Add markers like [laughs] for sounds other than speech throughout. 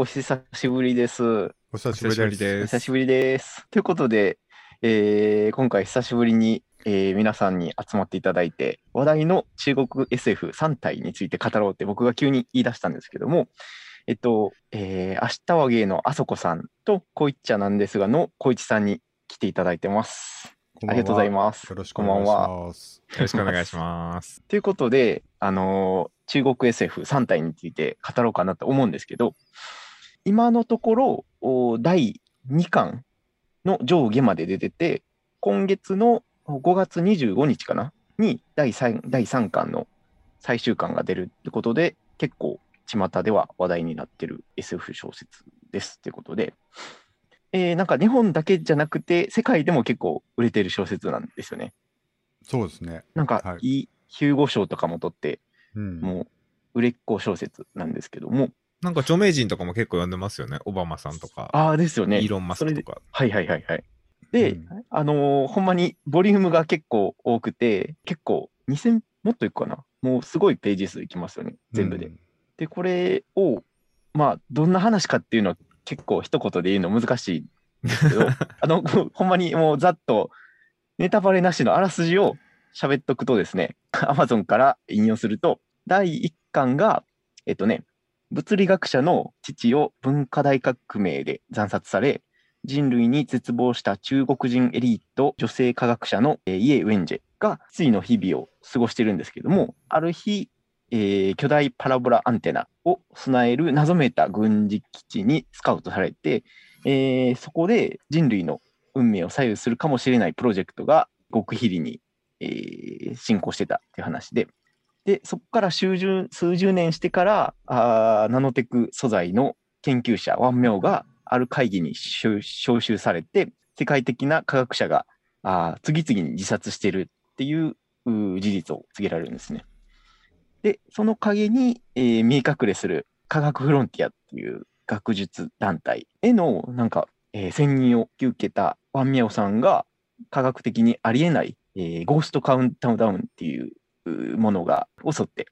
お久しぶりです。おお久しぶりです。です久しぶりです。ということで、えー今回久しぶりに、えー皆さんに集まっていただいて、話題の中国 SF3 体について語ろうって僕が急に言い出したんですけども、えっと、えー明日は芸のあそこさんと、こいっちゃなんですがのこいちさんに来ていただいてます。こんばんはありがとうございます。よろしくお願いします。よろしくお願いします。[laughs] ということで、あのー中国 SF3 体について語ろうかなと思うんですけど、今のところ、お第2巻の上下まで出てて、今月の5月25日かな？に第 3, 第3巻の最終巻が出るってことで、結構巷では話題になってる SF 小説ですってことで、えーなんか日本だけじゃなくて、世界でも結構売れてる小説なんですよね。そうですね。なんかはいヒューゴ賞とかも取って、うん。もう売れっ子小説なんですけども、なんか著名人とかも結構読んでますよね。オバマさんとか、ああですよね。イーロン・マスクとか。はいはいはいはい。で、うんあのーほんまにボリュームが結構多くて、結構2000、もっといくかな。もうすごいページ数いきますよね、全部で。うんで、これを、まあ、どんな話かっていうのは結構一言で言うの難しいんですけど、[laughs] あの、ほんまにもうざっとネタバレなしのあらすじを喋っとくとですね、Amazon から引用すると、第1巻が、えっとね、物理学者の父を文化大革命で惨殺され、人類に絶望した中国人エリート女性科学者のイエ・ウェンジェがついの日々を過ごしてるんですけども、ある日、えー巨大パラボラアンテナを備える謎めいた軍事基地にスカウトされて、えーそこで人類の運命を左右するかもしれないプロジェクトが極秘裏に、えー進行してたっていう話で、で、そこから数十数十年してから、あナノテク素材の研究者、ワンミョウがある会議に招集されて、世界的な科学者があ次々に自殺してるっていう事実を告げられるんですね。で、その陰に、えー見え隠れする科学フロンティアっていう学術団体へのなんか、えー選任を引き受けたワンミャオさんが科学的にありえない、えーゴーストカウントダウンっていうものが襲って、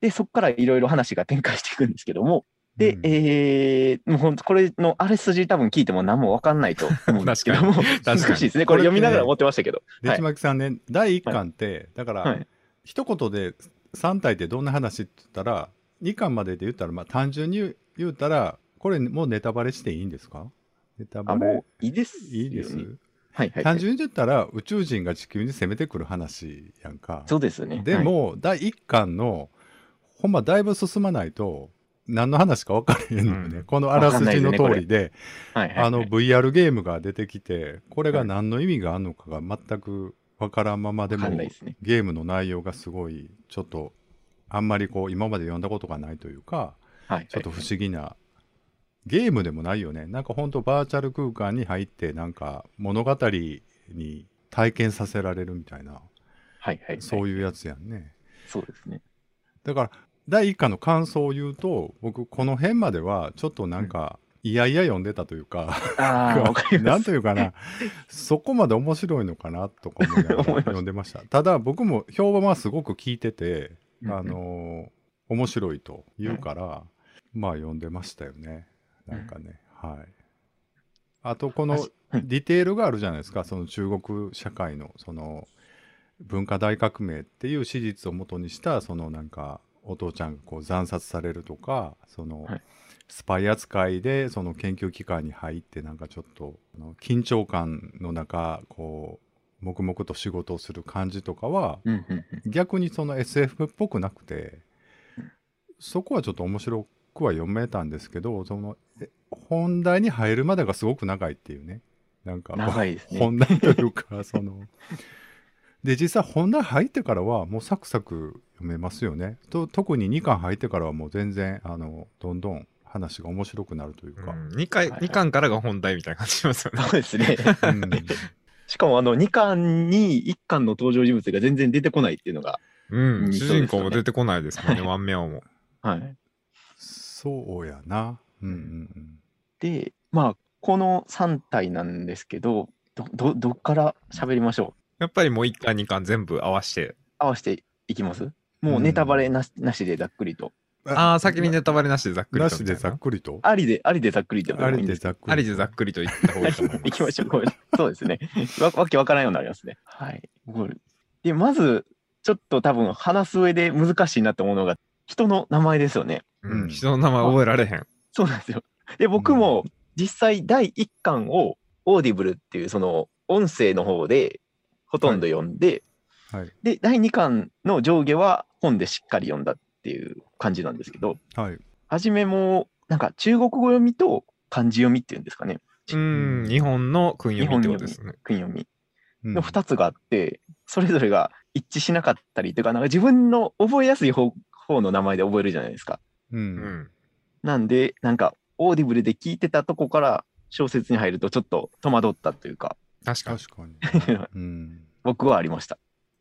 で、そこからいろいろ話が展開していくんですけども、で、うん。えーもうこれのあれ筋多分聞いても何も分かんないと思うんですけども、[laughs] 難しいですね。これ読みながら思ってましたけど。でちまきさんね、第1巻って、だから、はい一言で3体ってどんな話って言ったら、2巻までで言ったら、まあ単純に言うたら、これもうネタバレしていいんですか？ネタあ、バレもういいです。いいです？はいはい、はい。単純に言ったら、宇宙人が地球に攻めてくる話やんか。そうですね。はい、でも、第1巻の、ほんまだいぶ進まないと、何の話か分からへんのよね。うんこのあらすじの通りで、はいはいはいあの VR ゲームが出てきて、これが何の意味があるのかが全く分からんままでも、ねゲームの内容がすごい、ちょっと、あんまりこう、今まで読んだことがないというか、はい、ちょっと不思議な、ゲームでもないよね。なんかほんとバーチャル空間に入って、なんか物語に体験させられるみたいな、はいはいはい。そういうやつやんね。そうですね。だから第1巻の感想を言うと僕この辺まではちょっとなんか、いやいや読んでたというかああ、わかります。なんというかなそこまで面白いのかなとか思いながら読んでましたただ僕も評判はすごく聞いてて、うんうんあのー面白いと言うから、まあ読んでましたよねなんかね、はい。あとこの確ディテールがあるじゃないですかその中国社会のその文化大革命っていう史実をもとにしたそのなんかお父ちゃんがこう惨殺されるとかその、はい。スパイ扱いでその研究機関に入ってなんかちょっと緊張感の中こう黙々と仕事をする感じとかはうんうんうん。逆にその SF っぽくなくてそこはちょっと面白くは読めたんですけどそのえ本題に入るまでがすごく長いっていうねなんか長いですね。本題というか [laughs] そので実際本題入ってからはもうサクサク読めますよねと特に2巻入ってからはもう全然あのどんどん話が面白くなるというか、うん、2回、はいはい二巻からが本題みたいな感じしますよね。そうですね。うん [laughs] しかもあの2巻に1巻の登場人物が全然出てこないっていうのが、うん、うん主人公も出てこないですもんね、ワンメオも。はい。そうやなうんうんで、まあ、この3体なんですけど、ど、ど、どっから喋りましょう？やっぱりもう1巻、2巻全部合わせて。合わせていきます？もうネタバレなし,、なしでざっくりと。ああ、先にネタバレなしでざっくりなしで。ざっくりと？ありで、ありでざっくりってありでざっくりとありでざっくりと言った方がいいと思います。行きましょう。そうですね。わわけわからんようになりますね。はい。で、まず、ちょっと多分話す上で難しいなと思うのが、人の名前ですよね。うん、人の名前覚えられへん。そうなんですよ。で、僕も実際第1巻を Audible っていうその音声の方でほとんど読んで、はいで、第2巻の上下は本でしっかり読んだっていう感じなんですけど、はい初めもなんか中国語読みと漢字読みっていうんですかね。うん、日本の訓読みってことですね。訓読みうんの2つがあって、それぞれが一致しなかったりというか、なんか自分の覚えやすい方方の名前で覚えるじゃないですか。ううんん。なんで、なんか、オーディブルで聞いてたとこから小説に入るとちょっと戸惑ったというか、確かに。[laughs] うん僕はありました。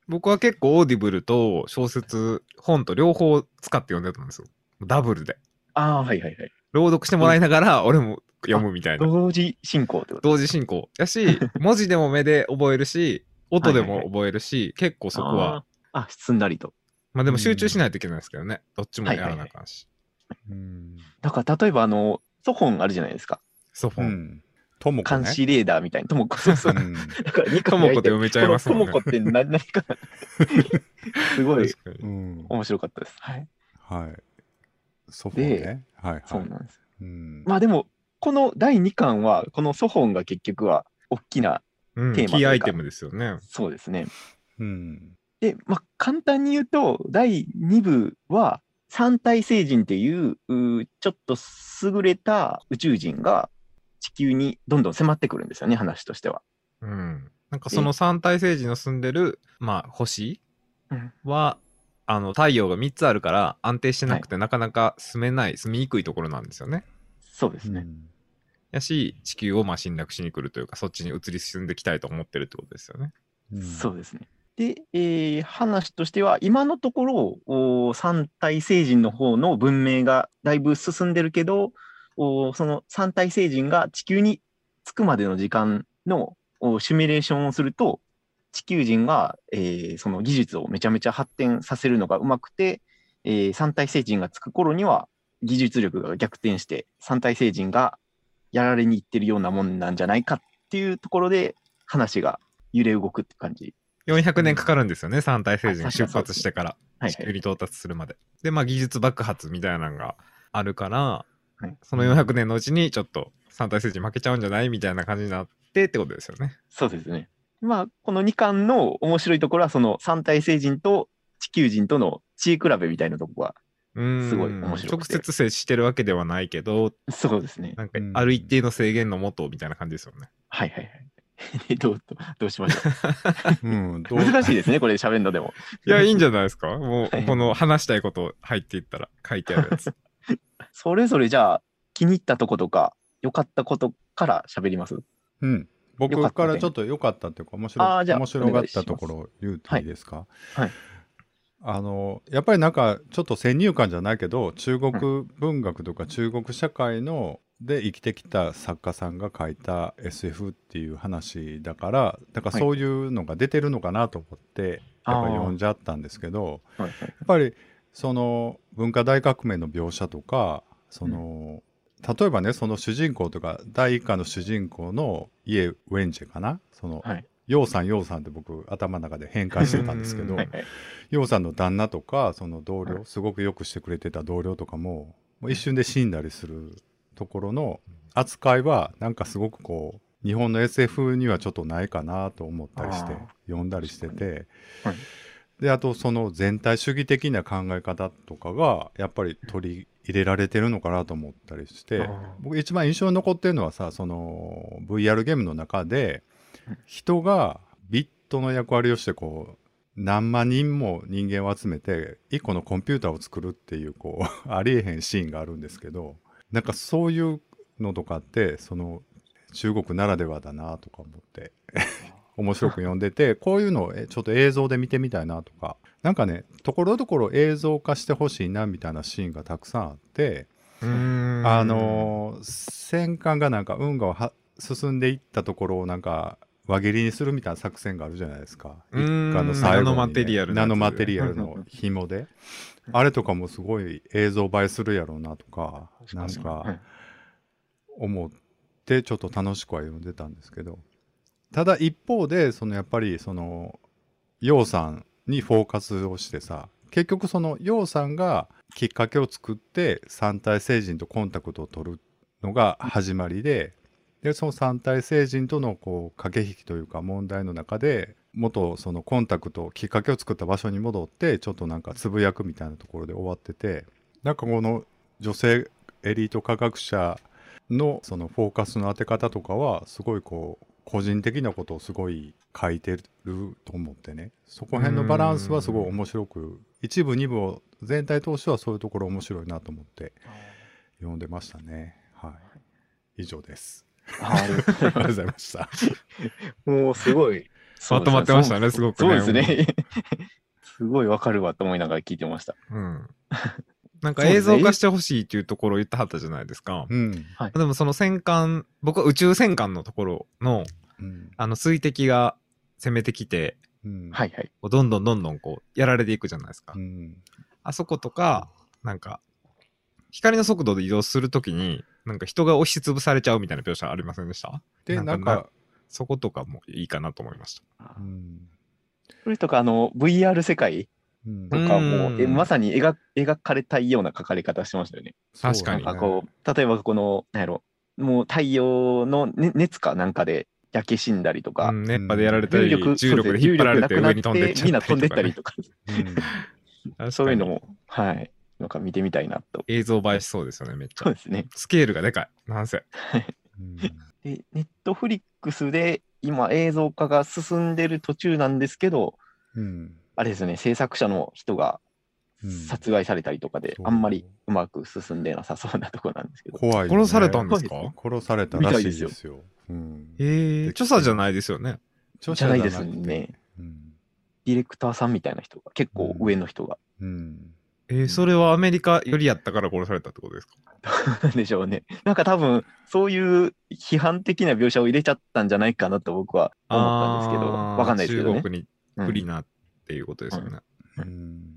僕は結構オーディブルと小説、本と両方使って読んでたんですよ。ダブルで。ああ、はいはいはい。朗読してもらいながら、俺も読むみたいな。同時進行ってこと同時進行。やし、[laughs] 文字でも目で覚えるし、音でも覚えるし、結構そこは、あ、すんなりと。まあでも集中しないといけないですけどね。どっちもやらなあかんし。うんだから例えばあの、ソフォンあるじゃないですか。ソフォン。うんともこね監視レーダーみたいな。ともこ、そうそうう。んだから2ともこって読めちゃいますもんねともこって何何か。[laughs] すごいうん面白かったです。はい。はいソフォーねはいはいそうなんです。うんまあでも、この第2巻は、このソフォンが結局は大きな、うん、テーマうかキーアイテムですよね。そうですね。うんで、まあ、簡単に言うと、第2部は、三体星人っていう、ちょっと優れた宇宙人が地球にどんどん迫ってくるんですよね、話としては。うん。なんかその三体星人の住んでる、まあ、星うんは、あの、太陽が3つあるから安定してなくて、なかなか住めない、住みにくいところなんですよね。そうですね。うんやし、地球をまあ侵略しに来るというか、そっちに移り進んでいきたいと思ってるってことですよね。うんそうですね。で、えー話としては、今のところ、お三体星人の方の文明がだいぶ進んでるけど、おその三体星人が地球に着くまでの時間のおシミュレーションをすると、地球人が、えーその技術をめちゃめちゃ発展させるのがうまくて、えー三体星人が着く頃には技術力が逆転して、三体星人がやられに行ってるようなもんなんじゃないかっていうところで話が揺れ動くって感じ。400年かかるんですよね、三体星人あ出発してから、はい地球に到達するまで。で、まあ、技術爆発みたいなのがあるから、はいその400年のうちにちょっと三体星人負けちゃうんじゃないみたいな感じになってってことですよね。そうですね。まあ、この2巻の面白いところは、その三体星人と地球人との地位比べみたいなところが、すごい面白くて直接接してるわけではないけど、そうですね。なんかうんある一定の制限のもとみたいな感じですよね。はいはいはい。[laughs] どう、どうどうしましょう。[laughs] んどう？う難しいですね、これ喋るのでも。いや、いいんじゃないですか？もう、はい。この話したいこと入っていったら書いてあるやつ。[laughs] それぞれじゃあ、気に入ったとことか、良かったことから喋ります？うん。僕良からちょっと良かったっていうか面白面白がったところを言うといいですか？はい。あのやっぱりなんかちょっと先入観じゃないけど中国文学とか中国社会ので生きてきた作家さんが書いた SF っていう話だからだからはい。そういうのが出てるのかなと思ってやっぱり読んじゃったんですけどはいはい。やっぱりその文化大革命の描写とかその、例えばねその主人公とか第一課の主人公の家ウェンジェかな？その、はい。ヨウさんヨウさんって僕頭の中で変換してたんですけど。ヨウさんの旦那とかその同僚、はい。すごくよくしてくれてた同僚とかももう一瞬で死んだりするところの扱いはなんかすごくこう日本の SF にはちょっとないかなと思ったりして読んだりしてて、はい。であとその全体主義的な考え方とかがやっぱり取り入れられてるのかなと思ったりして僕一番印象に残ってるのはさその VR ゲームの中で人がビットの役割をしてこう何万人も人間を集めて一個のコンピューターを作るっていうこう [laughs] ありえへんシーンがあるんですけどなんかそういうのとかってその中国ならではだなとか思って面白く読んでてこういうのをえちょっと映像で見てみたいなとかなんかねところどころ映像化してほしいなみたいなシーンがたくさんあってあのー戦艦がなんか運河をは進んでいったところをなんか輪切りにするみたいな作戦があるじゃないですか。うーん。一巻の最後にねナノマテリアルナノマテリアルの紐で。あれとかもすごい映像映えするやろうなとか、なんはい。か思ってちょっと楽しくは読んでたんですけど、ただ一方で、そのやっぱりその、楊さんにフォーカスをしてさ、結局その楊さんがきっかけを作って三体星人とコンタクトを取るのが始まりで、でその三体星人とのこう駆け引きというか問題の中で元そのコンタクトきっかけを作った場所に戻ってちょっとなんかつぶやくみたいなところで終わっててなんかこの女性エリート科学者のそのフォーカスの当て方とかはすごいこう個人的なことをすごい書いてると思ってね。そこ辺のバランスはすごい面白く一部二部を全体通してはそういうところ面白いなと思って読んでましたね。はい。以上です。あ [laughs] ありがとうございましたもうすごい。まとまってましたねすごくねそうですね。すごいわかるわと思いながら聞いてました。うん。なんか映像化してほしいっていうところを言ってはったじゃないですか。うんでもその戦艦、僕は宇宙戦艦のところの、うんあの水滴が攻めてきて、うんはいはい。どんどんどんどんこう、やられていくじゃないですかう。んあそことか、なんか、光の速度で移動するときに、なんか人が押しつぶされちゃうみたいな描写ありませんでした？でなんんかそことかもいいかなと思いました。うん。それとか、あの、VR 世界うん。とかも、うん。えまさに描描かれたいような描かれ方してましたよね。確かになんかこう、例えばこの、なんやろ、もう太陽の、ね、熱かなんかで焼け死んだりとか、うん、熱波でやられたり、重力重力で引っ張られて上に飛んでっちゃったりとか、ね。みんな飛んでったりとか、うん。確かにそういうのも、はい、なんか見てみたいなと。映像映えしそうですよね、めっちゃ。そうですね。スケールがでかい。なんせ。うんで、ネットフリックスで今映像化が進んでる途中なんですけど、うんあれですね、制作者の人がうん殺害されたりとかで、そうあんまりうまく進んでなさそうなところなんですけど。怖いよね殺されたんですか？殺されたらしいでみたいですすよ。うんええ著者じゃないですよね。著じゃないですね。うんディレクターさんみたいな人が、結構上の人が、うんえー、それはアメリカよりやったから殺されたってことですか？な [laughs] んでしょうね。なんか多分、そういう批判的な描写を入れちゃったんじゃないかなと僕は思ったんですけど、わかんないですけどね。中国にうん不利なっていうことですよね。うん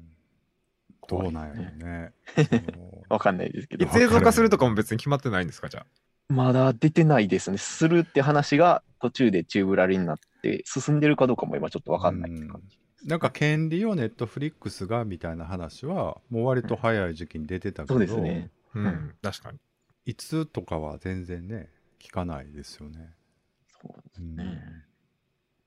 どうなんやろうね。[laughs] わかんないですけどい。つ映像化するとかも別に決まってないんですかじゃあ？まだ出てないですね。するって話が途中でチューブラリになって、進んでるかどうかも今ちょっとわかんないって感じ。なんか権利をネットフリックスがみたいな話はもう割と早い時期に出てたけど、そうですね。うん、うん確かに。いつとかは全然ね聞かないですよね。そうですうんね。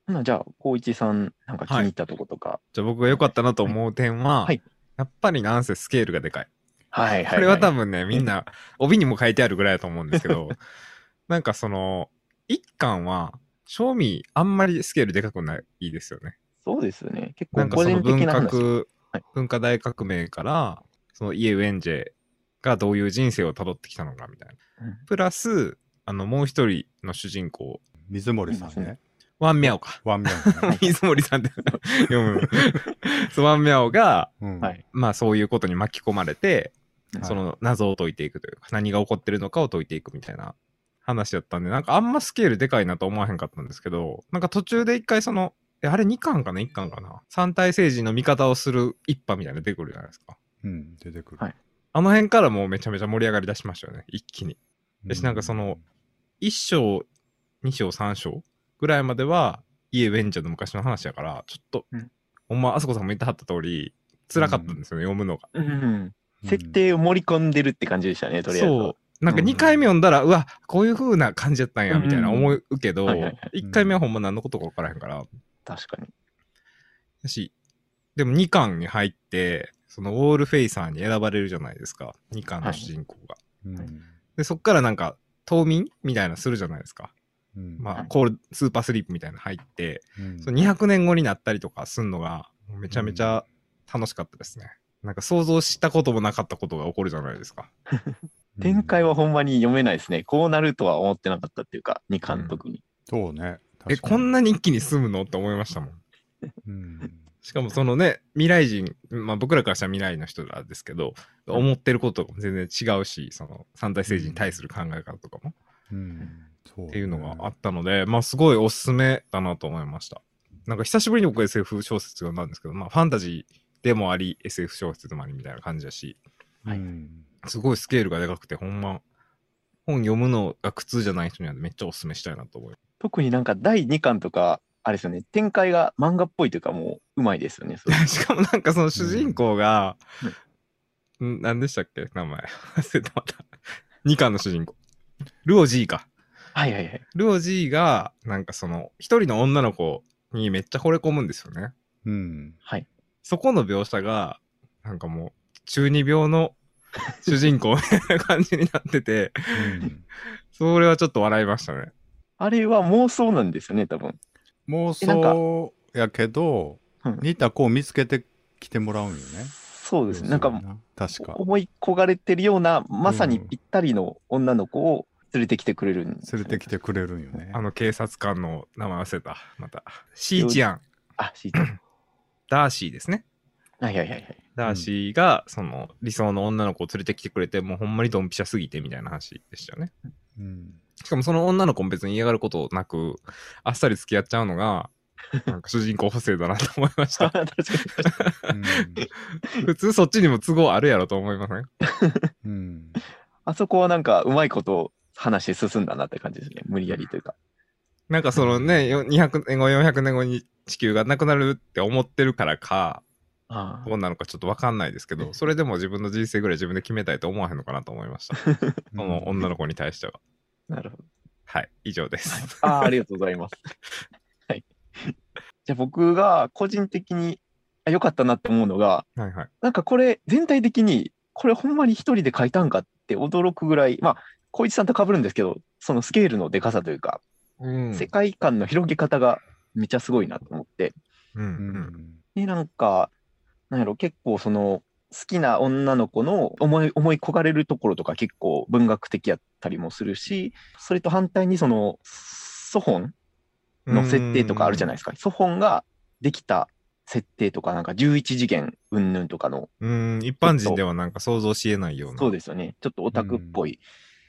ほなじゃあ、光一さん、なんか気に入ったとことか。じゃあ僕が良かったなと思う点は、はいやっぱりなんせスケールがでかい。はいはい、はい。これは多分ね、みんな、帯にも書いてあるぐらいだと思うんですけど、[laughs] なんかその、一巻は、正味、あんまりスケールでかくないですよね。そうですね。結なんか構個人その文的な話。革、はい文化大革命から、そのイエ・ウェンジェがどういう人生をたどってきたのかみたいな。うんプラス、あの、もう一人の主人公、水森さんね。ワンミャオか。ワンミャンね。[laughs] 水森さんって読む。そうワンミャオが、うんはいまあそういうことに巻き込まれて、はいその謎を解いていくというか、何が起こってるのかを解いていくみたいな話だったんで、なんかあんまスケールでかいなと思わへんかったんですけど、なんか途中で一回その、えあれ2巻かな ?1 巻かな？三体星人の味方をする一派みたいなの出てくるじゃないですか。うん、出てくる。はいあの辺からもうめちゃめちゃ盛り上がり出しましたよね、一気に。う私なんかその、1章、2章、3章ぐらいまでは、イエ・ウェンジャーの昔の話やから、ちょっと、うんほんま、あそこさんも言ってはった通り、辛かったんですよね、読むのが。うん。うん設定を盛り込んでるって感じでしたね、とりあえずは。そう。なんかうん2回目読んだら、うわ、こういう風な感じやったんや、うんみたいな思うけど、はいはいはい1回目はほんま何のことか分からへんから、確かに。だし、でも2巻に入って、そのウォールフェイサーに選ばれるじゃないですか、2巻の主人公が。うんで、そっからなんか、冬眠みたいなするじゃないですか。うんまあ、はいコール、スーパースリープみたいなの入って、うんその200年後になったりとかすんのが、めちゃめちゃ楽しかったですね。なんか想像したこともなかったことが起こるじゃないですか。[laughs] 展開はほんまに読めないですね。こうなるとは思ってなかったっていうか、2巻特に。そうね。え、こんなに一気に進むのって思いましたもん。うんしかもそのね、未来人、まあ僕らからしたら未来の人らですけど、思ってることも全然違うし、その三体星人に対する考え方とかも。うんそうっていうのがあったので、まあすごいおすすめだなと思いました。なんか久しぶりに僕 SF 小説読んだんですけど、まあファンタジーでもあり、SF 小説でもありみたいな感じだし、うんすごいスケールがでかくて、ほんま、本読むのが苦痛じゃない人にはめっちゃおすすめしたいなと思います。特になんか第2巻とか、あれですよね、展開が漫画っぽいというかもううまいですよね。[laughs] しかもなんかその主人公が、ん何でしたっけ？名前。忘れてまた。2巻の主人公。ルオジーか。はいはいはい。ルオジーが、なんかその、一人の女の子にめっちゃ惚れ込むんですよね。うん。はい。そこの描写が、なんかもう、中二病の主人公みたいな感じになってて、うんそれはちょっと笑いましたね。あれは妄想なんですよね、多分。妄想やけど、うん似た子を見つけてきてもらうんよね。そうですね。なんか、確か。思い焦がれてるような、まさにぴったりの女の子を連れてきてくれるんですよね、連れてきてくれるんよね。あの警察官の名前忘れた。また。シーチアン。あ、シート。は [coughs] ダーシーですね。いはいはいはい。ダーシーが、その、理想の女の子を連れてきてくれて、もうほんまにドンピシャすぎてみたいな話でしたよね。うん。しかもその女の子も別に嫌がることなく、あっさり付き合っちゃうのが、[laughs] なんか主人公補正だなと思いました。確かに [laughs] 普通そっちにも都合あるやろと思いますね。うん。あそこはなんかうまいこと話進んだなって感じですね。無理やりというか。なんかそのね、よ200年後、400年後に地球がなくなるって思ってるからか、あどうなのかちょっとわかんないですけど、それでも自分の人生ぐらい自分で決めたいと思わへんのかなと思いました。[laughs] その女の子に対しては。あ、なるほど。はい、以上です。ああ、ありがとうございます。[laughs] はい。じゃあ僕が個人的にあ良かったなって思うのが、はいはい。なんかこれ全体的に、これほんまに一人で書いたんかって驚くぐらい、まあ、小一さんと被るんですけど、そのスケールのでかさというか、うん世界観の広げ方がめっちゃすごいなと思って、うんう。うんん。で、なんか、なんやろ、結構その、好きな女の子の思い、思い焦がれるところとか結構文学的やったりもするし、それと反対にその、祖本の設定とかあるじゃないですか。祖本ができた設定とか、なんか11次元云々とかの、うん、一般人ではなんか想像し得ないような。そうですよね。ちょっとオタクっぽい、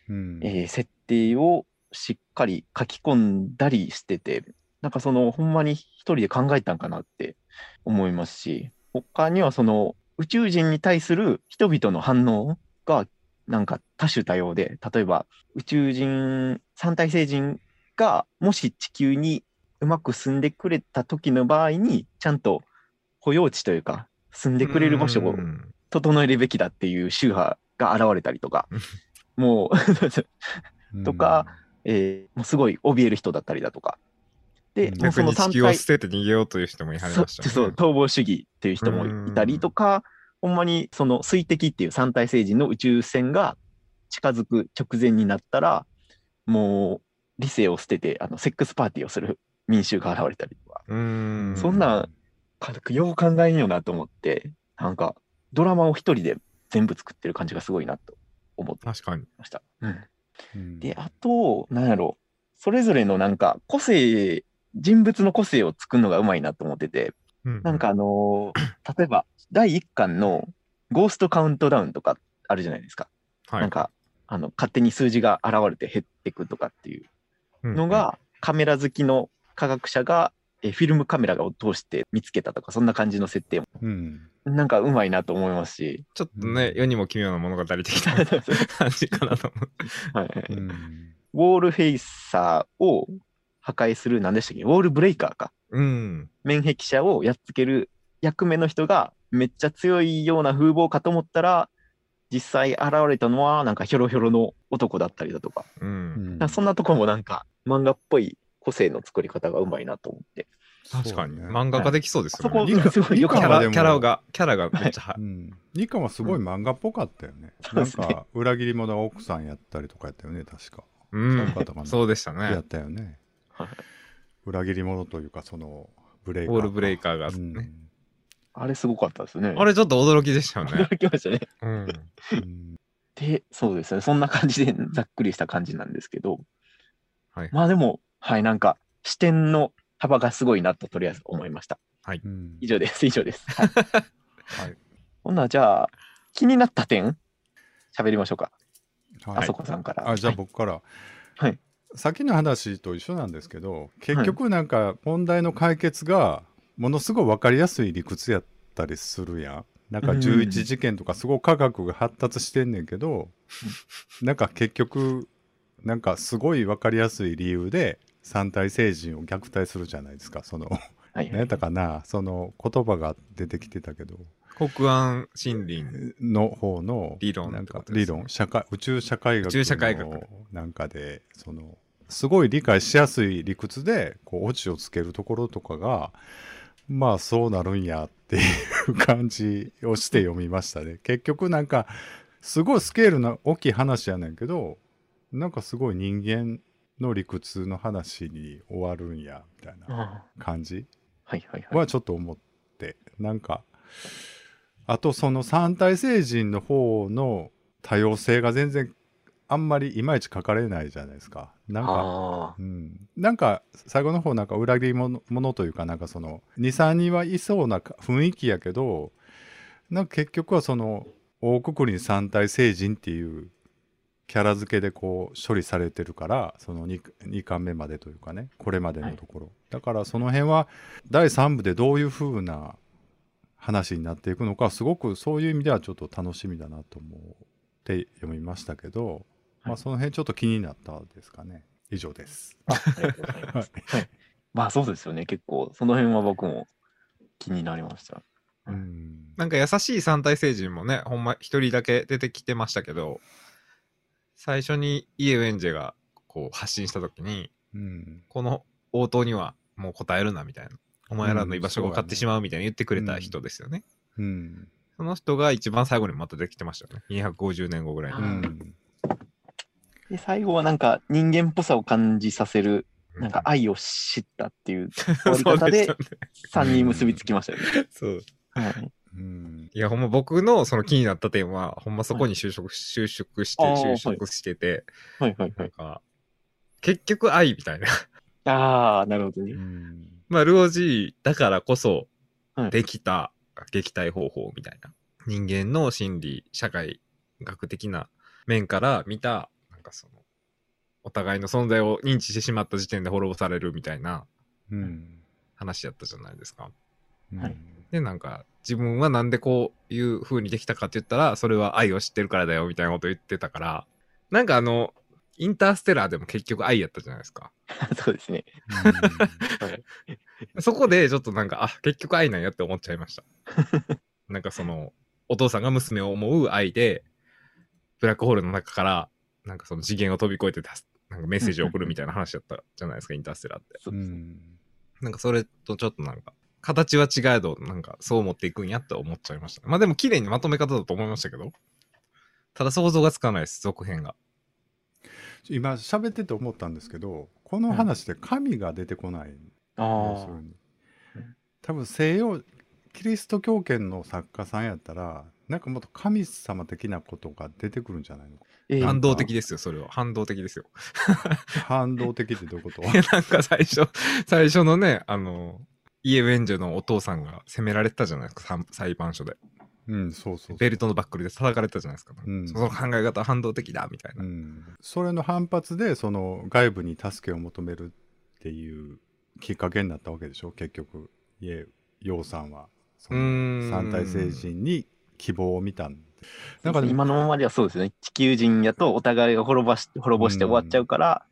うん。えー設定をしっかり書き込んだりしてて、なんかその、ほんまに一人で考えたんかなって思いますし、他にはその、宇宙人に対する人々の反応が、なんか多種多様で、例えば宇宙人、三体星人がもし地球にうまく住んでくれた時の場合に、ちゃんと保養地というか、住んでくれる場所をうん整えるべきだっていう宗派が現れたりとか、[laughs] もう、[laughs] とかえーもうすごい怯える人だったりだとか。で、うんそ逆に地のを捨てて逃げようという人もいはりましたね。そう逃亡主義っていう人もいたりとか、ほんまにその水滴っていう三体星人の宇宙船が近づく直前になったら、もう理性を捨ててあのセックスパーティーをする民衆が現れたりとか、うん。そんなかよう考えんよなと思って、なんかドラマを一人で全部作ってる感じがすごいなと思って確かに。ました。うんうんで、あと、なんやろ、それぞれのなんか個性、人物の個性を作るのがうまいなと思ってて、うんなんかあのー [clears throat] 例えば第1巻のゴーストカウントダウンとかあるじゃないですか。はいなんか、あの、勝手に数字が現れて減ってくとかっていうの、が、カメラ好きの科学者が、えフィルムカメラを通して見つけたとか、そんな感じの設定も、うん。なんかうまいなと思いますし、ちょっとね、世にも奇妙な物語的な感じかなと思う。[laughs] はいはいうん。ウォールフェイサーを破壊する、何でしたっけ？ウォールブレイカーか。うん。面壁者をやっつける役目の人がめっちゃ強いような風貌かと思ったら、実際現れたのはなんかヒョロヒョロの男だったりだとか、う。うんんそんなとこもなんか漫画っぽい個性の作り方がうまいなと思って。確かに。ね漫画化できそうですそこよね。ニカすごいよかったキャラ、ニカはでもキャラが、キャラがめっちゃはう、ん。ニカはすごい漫画っぽかったよね。そうなんですねか、裏切り者が奥さんやったりとかやったよね、確か。うんそうかとか。ねそうでしたやねっ。たよね。はい裏切り者というか、その、ブレイカー。ウォールブレイカーがうんね。あれすごかったですね。あれちょっと驚きでしたよね。驚きましたね。うん。うんで、そうですね。そんな感じでざっくりした感じなんですけど、はい。まあでも、はい、なんか視点の幅がすごいなととりあえず思いました。うん以上です。以上です。はい [laughs] はい。ほんならじゃあ、気になった点喋りましょうか。はいあそこさんから。あ、じゃあはい僕から。はいさっきの話と一緒なんですけど結局なんか問題の解決がものすごい分かりやすい理屈やったりするやん。なんかうん。11事件とかすごい科学が発達してんねんけど、なんか結局なんかすごい分かりやすい理由で三体星人を虐待するじゃないですか。そのはい何やったかな。その言葉が出てきてたけど。国安森林。の方の理論なんか理論社会宇宙社会学宇宙社会学。のなんかでそのすごい理解しやすい理屈でこうオチをつけるところとかがまあそうなるんやっていう感じをして読みましたね。結局なんかすごいスケールの大きい話やねんけどなんかすごい人間の理屈の話に終わるんやみたいなあ感じ。はちょっと思ってなんかあとその三体星人の方の多様性が全然あんまりいまいち書かれないじゃないですかなんかあうん、なんか最後の方なんか裏切り者者というかなんかその23人はいそうなか雰囲気やけどなんか結局はその大くくりに三体星人っていうキャラ付けでこう処理されてるからその 2, 2巻目までというかねこれまでのところ、だからその辺は第3部でどういう風な話になっていくのかすごくそういう意味ではちょっと楽しみだなと思って読みましたけど、まあその辺ちょっと気になったですかね以上です。あ。ありがとうございます。はい。まあそうですよね。結構、その辺は僕も気になりました。うんなんか優しい三体星人もね、ほんま一人だけ出てきてましたけど、最初にイエウェンジェがこう発信した時に、うんこの応答にはもう答えるなみたいな。お前らの居場所が分かってしまうみたいに言ってくれた人ですよね。うんその人が一番最後にまた出てきてましたよね。250年後ぐらいに。うんで、最後はなんか人間っぽさを感じさせる、なんか愛を知ったっていう [laughs] 終わり方でそうすよね3人結びつきましたよね。そう。はい。うんいや、ほんま僕のその気になった点は、ほんまそこに就職、就職して、就職してて、はいはいはい。なんか、結局愛みたいな。ああ、なるほどね。うんまあ、ルオジーだからこそはい、できた撃退方法みたいな。人間の心理、社会学的な面から見た、なんかその、お互いの存在を認知してしまった時点で滅ぼされるみたいなうん話やったじゃないですか。うんはいで、なんか、自分はなんでこういう風にできたかって言ったら、それは愛を知ってるからだよ、みたいなこと言ってたから、なんかあの、インターステラーでも結局愛やったじゃないですか。[laughs] そうですね。はいそこでちょっとなんか、あ、結局愛なんやって思っちゃいました。なんかその、お父さんが娘を思う愛で、ブラックホールの中から、なんかその次元を飛び越えて出す、なんかメッセージを送るみたいな話だったじゃないですか、インターステラーって。なんかそれとちょっとなんか、形は違えど、なんかそう思っていくんやって思っちゃいました。まあでも綺麗にまとめ方だと思いましたけど、ただ想像がつかないです、続編が。今喋ってて思ったんですけどこの話で神が出てこない、要あするにうん多分西洋キリスト教圏の作家さんやったらなんかもっと神様的なことが出てくるんじゃないの？ええ反動的ですよ、それは。反動的ですよ。反動的ってどういうことなんか最初、最初のね、あの、イエウェンジェのお父さんが責められてたじゃないですか、裁裁判所で。うんそうそうそうベルトのバックルで叩かれてたじゃないですか。うんその考え方は反動的だ、みたいな。うん、それの反発でその外部に助けを求めるっていうきっかけになったわけでしょ？結局イエヨウさんはそうの三体星人に希望を見たんで。なんかでも今のままではそうですよね。地球人やとお互いが滅ぼし滅ぼして終わっちゃうから、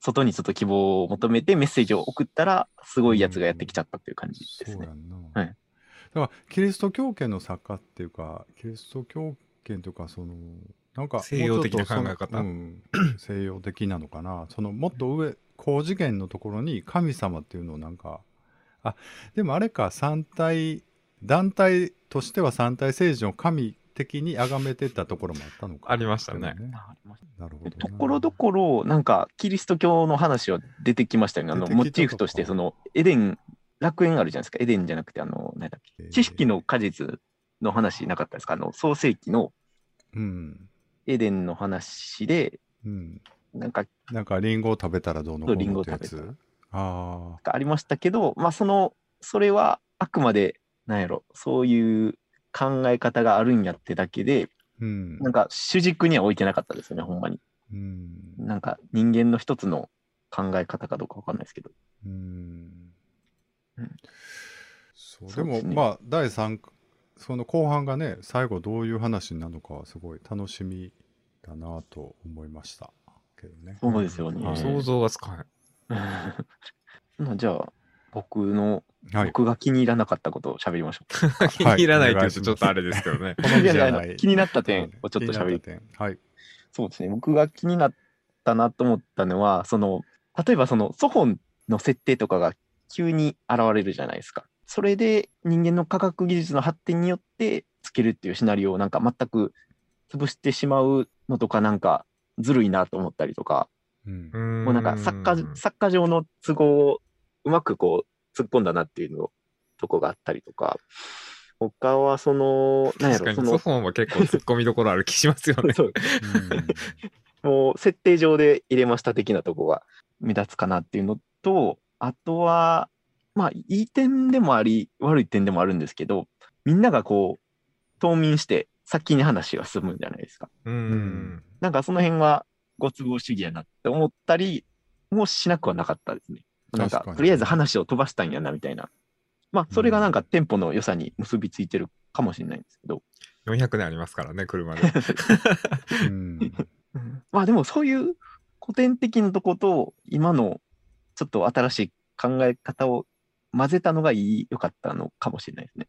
外にちょっと希望を求めてメッセージを送ったら、すごいやつがやってきちゃったっていう感じですね。そうや。んな、はい。だからキリスト教圏の作家っていうかキリスト教圏というかそのなんか西洋的な考え方。うん、西洋的なのかな。そのもっと上高次元のところに神様っていうのをなんかあでもあれか三体団体としては三体星人を神的に崇めてたところもあったのか。ありましたね。あありました。なるほどなところどころ、なんか、キリスト教の話は出てきましたよね。あの、モチーフとして、その、エデン、楽園あるじゃないですか。エデンじゃなくて、あの、何だっけ。知識の果実の話なかったですか？あの、創世紀のうん。エデンの話で、うん。なんか、なんかリンゴを食べたらどうのこうのってやつ。あありましたけど、まあ、その、それはあくまで、なんやろ、そういう考え方があるんやってだけで、うんなんか主軸には置いてなかったですよね、ほんまに。うんなんか人間の一つの考え方かどうかわかんないですけど。うーんうんそうでそうですねもまあ第3その後半がね最後どういう話になるのかはすごい楽しみだなと思いましたけどね。そうですよね。はい想像がつかない。[laughs] まあじゃあ、僕の、はい。僕が気に入らなかったことを喋りましょう。[laughs] 気に入らないって言うお願いしますとちょっとあれですけどね。[laughs] 気になった点をちょっと喋りはい。そうですね。僕が気になったなと思ったのは、その、例えばその、ソフォンの設定とかが急に現れるじゃないですか。それで人間の科学技術の発展によってつけるっていうシナリオをなんか全く潰してしまうのとかなんかずるいなと思ったりとか、うんももうなんか作家、作家上の都合をうまくこう突っ込んだなっていうのとこがあったりとか、他はその、なんやろ、その、ソフォンは結構突っ込みどころある気しますよね。[laughs] [laughs] もう設定上で入れました的なとこが目立つかなっていうのと、あとは、まあ、いい点でもあり、悪い点でもあるんですけど、みんながこう、冬眠して先に話が進むんじゃないですか。ううんん。なんかその辺はご都合主義やなって思ったりもしなくはなかったですね。なんかとりあえず話を飛ばしたんやなみたいな。まあ、それがなんかテンポの良さに結びついてるかもしれないんですけど。400年ありますからね、車で。[laughs] うんまあでもそういう古典的なとこと今のちょっと新しい考え方を混ぜたのがいい、良かったのかもしれないですね。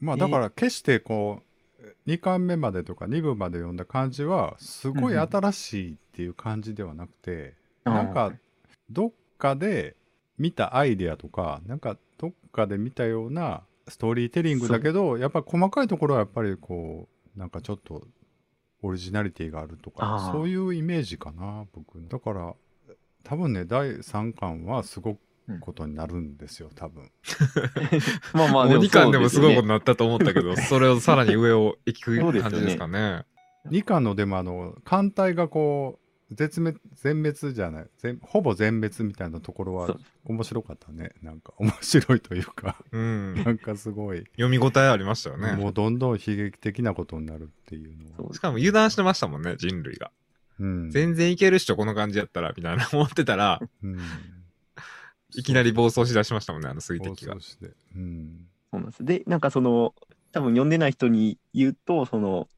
まあだから決してこう2巻目までとか2部まで読んだ感じはすごい新しいっていう感じではなくて、なんかどっかで見たアイデアとかなんかどっかで見たようなストーリーテリングだけどやっぱり細かいところはやっぱりこうなんかちょっとオリジナリティがあるとかそういうイメージかな僕。だから多分ね第3巻はすごくことになるんですよ多分。[laughs] まあまあもう2巻でもすごいこととになったと思ったけど、[laughs] それをさらに上を行く感じですかね。2巻のでもあの艦隊がこう絶滅全滅じゃない。全ほぼ全滅みたいなところはそう。面白かったね。なんか面白いというか。うん。なんかすごい。読み応えありましたよね。もうどんどん悲劇的なことになるっていうのは。そう。しかも油断してましたもんね、人類が。うん。全然いけるっしょ、この感じやったら、みたいな [laughs] 思ってたら、うん。いきなり暴走しだしましたもんね、あの水滴が。暴。走して。うん。そうなんです。で、なんかその、多分読んでない人に言うと、その、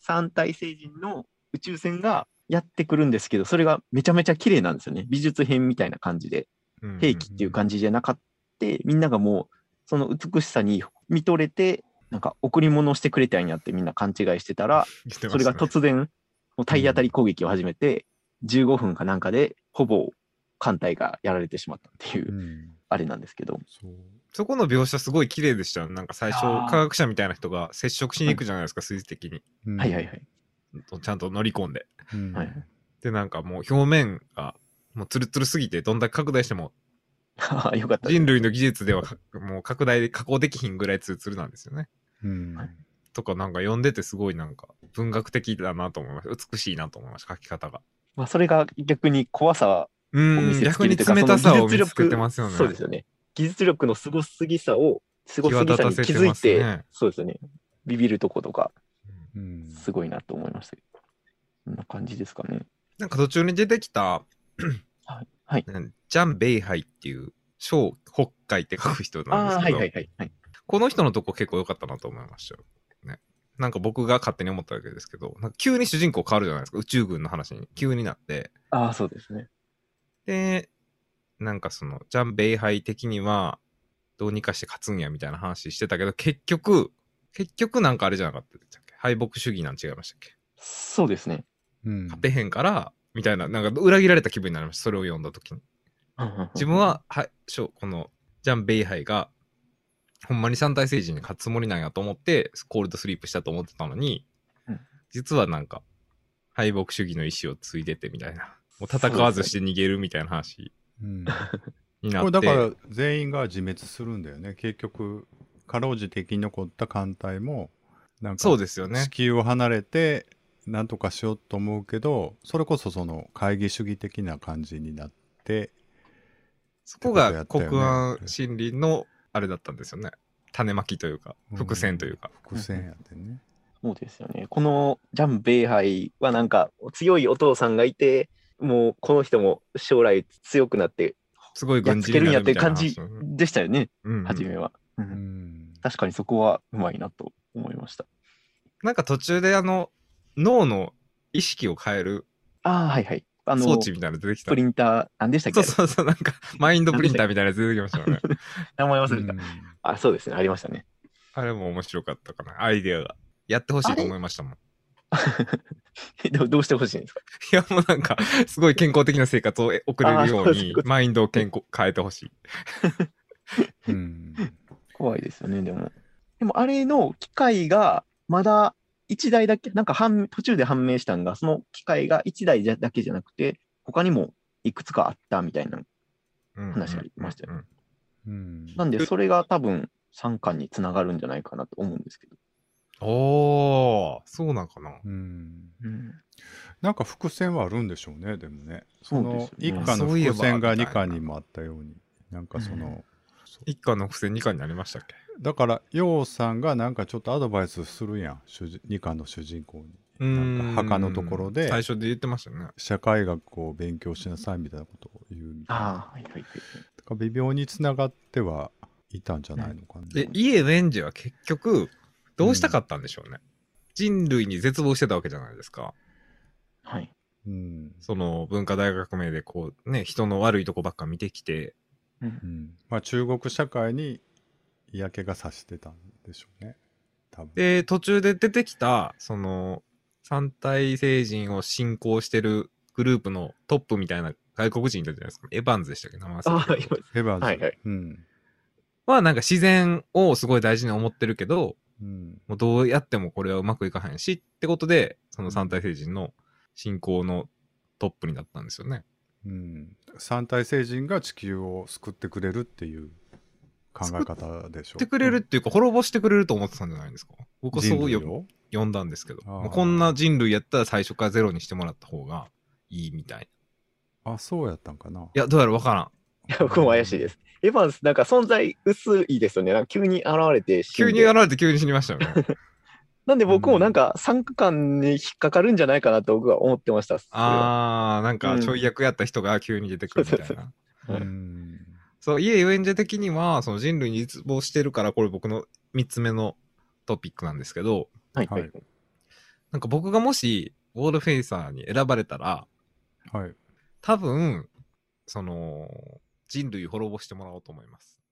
三体星人の宇宙船がやってくるんですけど、それがめちゃめちゃ綺麗なんですよね。美術品みたいな感じで。うん兵器っていう感じじゃなかって、みんながもう、その美しさに見とれて、なんか贈り物をしてくれたんやってみんな勘違いしてたら、言ってまそれが突然、もう体当たり攻撃を始めて、15分かなんかで、ほぼ艦隊がやられてしまったっていうう、んあれなんですけど。そこの描写すごい綺麗でしたよ。なんか最初科学者みたいな人が接触しに行くじゃないですか、水滴に。うんはいはいはい。ちゃんと乗り込んで。うんで、なんかもう表面が、もうツルツルすぎて、どんだけ拡大しても、[laughs] よかった人類の技術ではかもう拡大で加工できひんぐらいツルツルなんですよね。うんはいとかなんか読んでてすごいなんか文学的だなと思いました。美しいなと思いました、書き方が。まあ、それが逆に怖さうを見ん、せつ逆にけるというか、冷たさをその技術見つけてますよね。そうですよね。技術力のすごすぎさを、すごすぎさに気づいてて、ねそうですよね。ビビるとことか、うんすごいなと思いましたけど。こんな感じですかね。なんか途中に出てきた、はい。はい。ジャン・ベイハイっていう、小北海って書く人なんですけど、はいはいはい。はい、この人のとこ結構良かったなと思いましたよ。ね。なんか僕が勝手に思っただけですけど、なんか急に主人公変わるじゃないですか。宇宙軍の話に急になって。ああ、そうですね。で、なんかその、ジャン・ベイハイ的には、どうにかして勝つんやみたいな話してたけど、結局、結局なんかあれじゃなかった敗北主義なん違いましたっけ？そうですね。うん勝てへんから、みたいな、なんか裏切られた気分になりました。それを読んだ時に。自分は、はい、しょこの、ジャン・ベイハイが、ほんまに三体星人に勝つつもりなんやと思って、コールドスリープしたと思ってたのに、うん実はなんか、敗北主義の意志を継いでてみたいな。もう戦わずして逃げるみたいな話うんになって。これだから全員が自滅するんだよね結局かろうじて生き残った艦隊もなんかそうですよね地。球を離れてなんとかしようと思うけどそれこそその会議主義的な感じになってそこが国安心理のあれだったんですよね。種まきというか、伏線というか。伏線やってね。そうですよね。このジャン・ベイハイはなんか強いお父さんがいて、もうこの人も将来強くなってすごい軍人になつけるんやってるみたいな話感じでしたよね、うんうん初めは。ううんん。確かにそこはうまいなと思いました。なんか途中であの、脳の意識を変えるああ、はいはい。あの、装置みたいなの出てきた。プリンター、何でしたっけ？そうそうそう、なんか、[laughs] マインドプリンターみたいなやつ出てきましたよね。[laughs] 名前忘れた。うんあ、そうですね。ありましたね。あれも面白かったかな、アイデアが。やってほしいと思いましたもん。[laughs] どどうしてほしいんですか？いや、もうなんか、すごい健康的な生活を送れるようにマインドを健康変えてほしい。うん。怖いですよね、でも。でも、あれの機械が、まだ1台だけ、なんか判途中で判明したんが、その機械が1台じゃだけじゃなくて、他にもいくつかあったみたいな。うん話ありましたようんうんなんで、それが多分3巻につながるんじゃないかなと思うんですけど。おー、そうなんかな。うんうん、なんか伏線はあるんでしょうね、でもね。そそうのですよね一家の伏線が二みたいな巻にもあったように。なんかその、一巻の伏線二巻になりましたっけ？だから、ようさんがなんかちょっとアドバイスするやん、主人二巻の主人公に。なんか墓のところで最初で言ってましたよね。社会学を勉強しなさいみたいなことを言うみたいな。ああ、はいはいはい。だから微妙につながってはいたんじゃないのかな。で、イエ・ウェンジは結局、どうしたかったんでしょうね。人類に絶望してたわけじゃないですか。はい。うん。その文化大革命でこうね、人の悪いとこばっか見てきて、うんうん。まあ中国社会に嫌気がさしてたんでしょうね。多分。で、途中で出てきた、その、三体星人を信仰してるグループのトップみたいな外国人いたじゃないですか。エヴァンズでしたっけ？名前あエヴァンズ。はいはいうん。はなんか自然をすごい大事に思ってるけど、うん。もうどうやってもこれはうまくいかへんしってことで、その三体星人の信仰のトップになったんですよね。うん。三体星人が地球を救ってくれるっていう考え方でしょ？してくれるっていうか、滅ぼしてくれると思ってたんじゃないですか？僕はそうよ人類を？呼んだんですけど、あーもうこんな人類やったら最初からゼロにしてもらった方がいいみたいな。いあ、そうやったんかな。や、どうやらわからん。いや僕も怪しいです。エヴァンス、なんか存在薄いですよね。なんか急に現れて死んで急にやられて急に死にましたよね。なんで僕もなんか参加感に引っかかるんじゃないかなと僕は思ってました。あー、なんかちょい役やった人が急に出てくるみたいな。そう、イエ・ユエンジェ的には、その人類に絶望してるから、これ僕の3つ目のトピックなんですけど、はいはい。はいなんか僕がもし、ウォールフェイサーに選ばれたら、はい。多分、その、人類滅ぼしてもらおうと思います。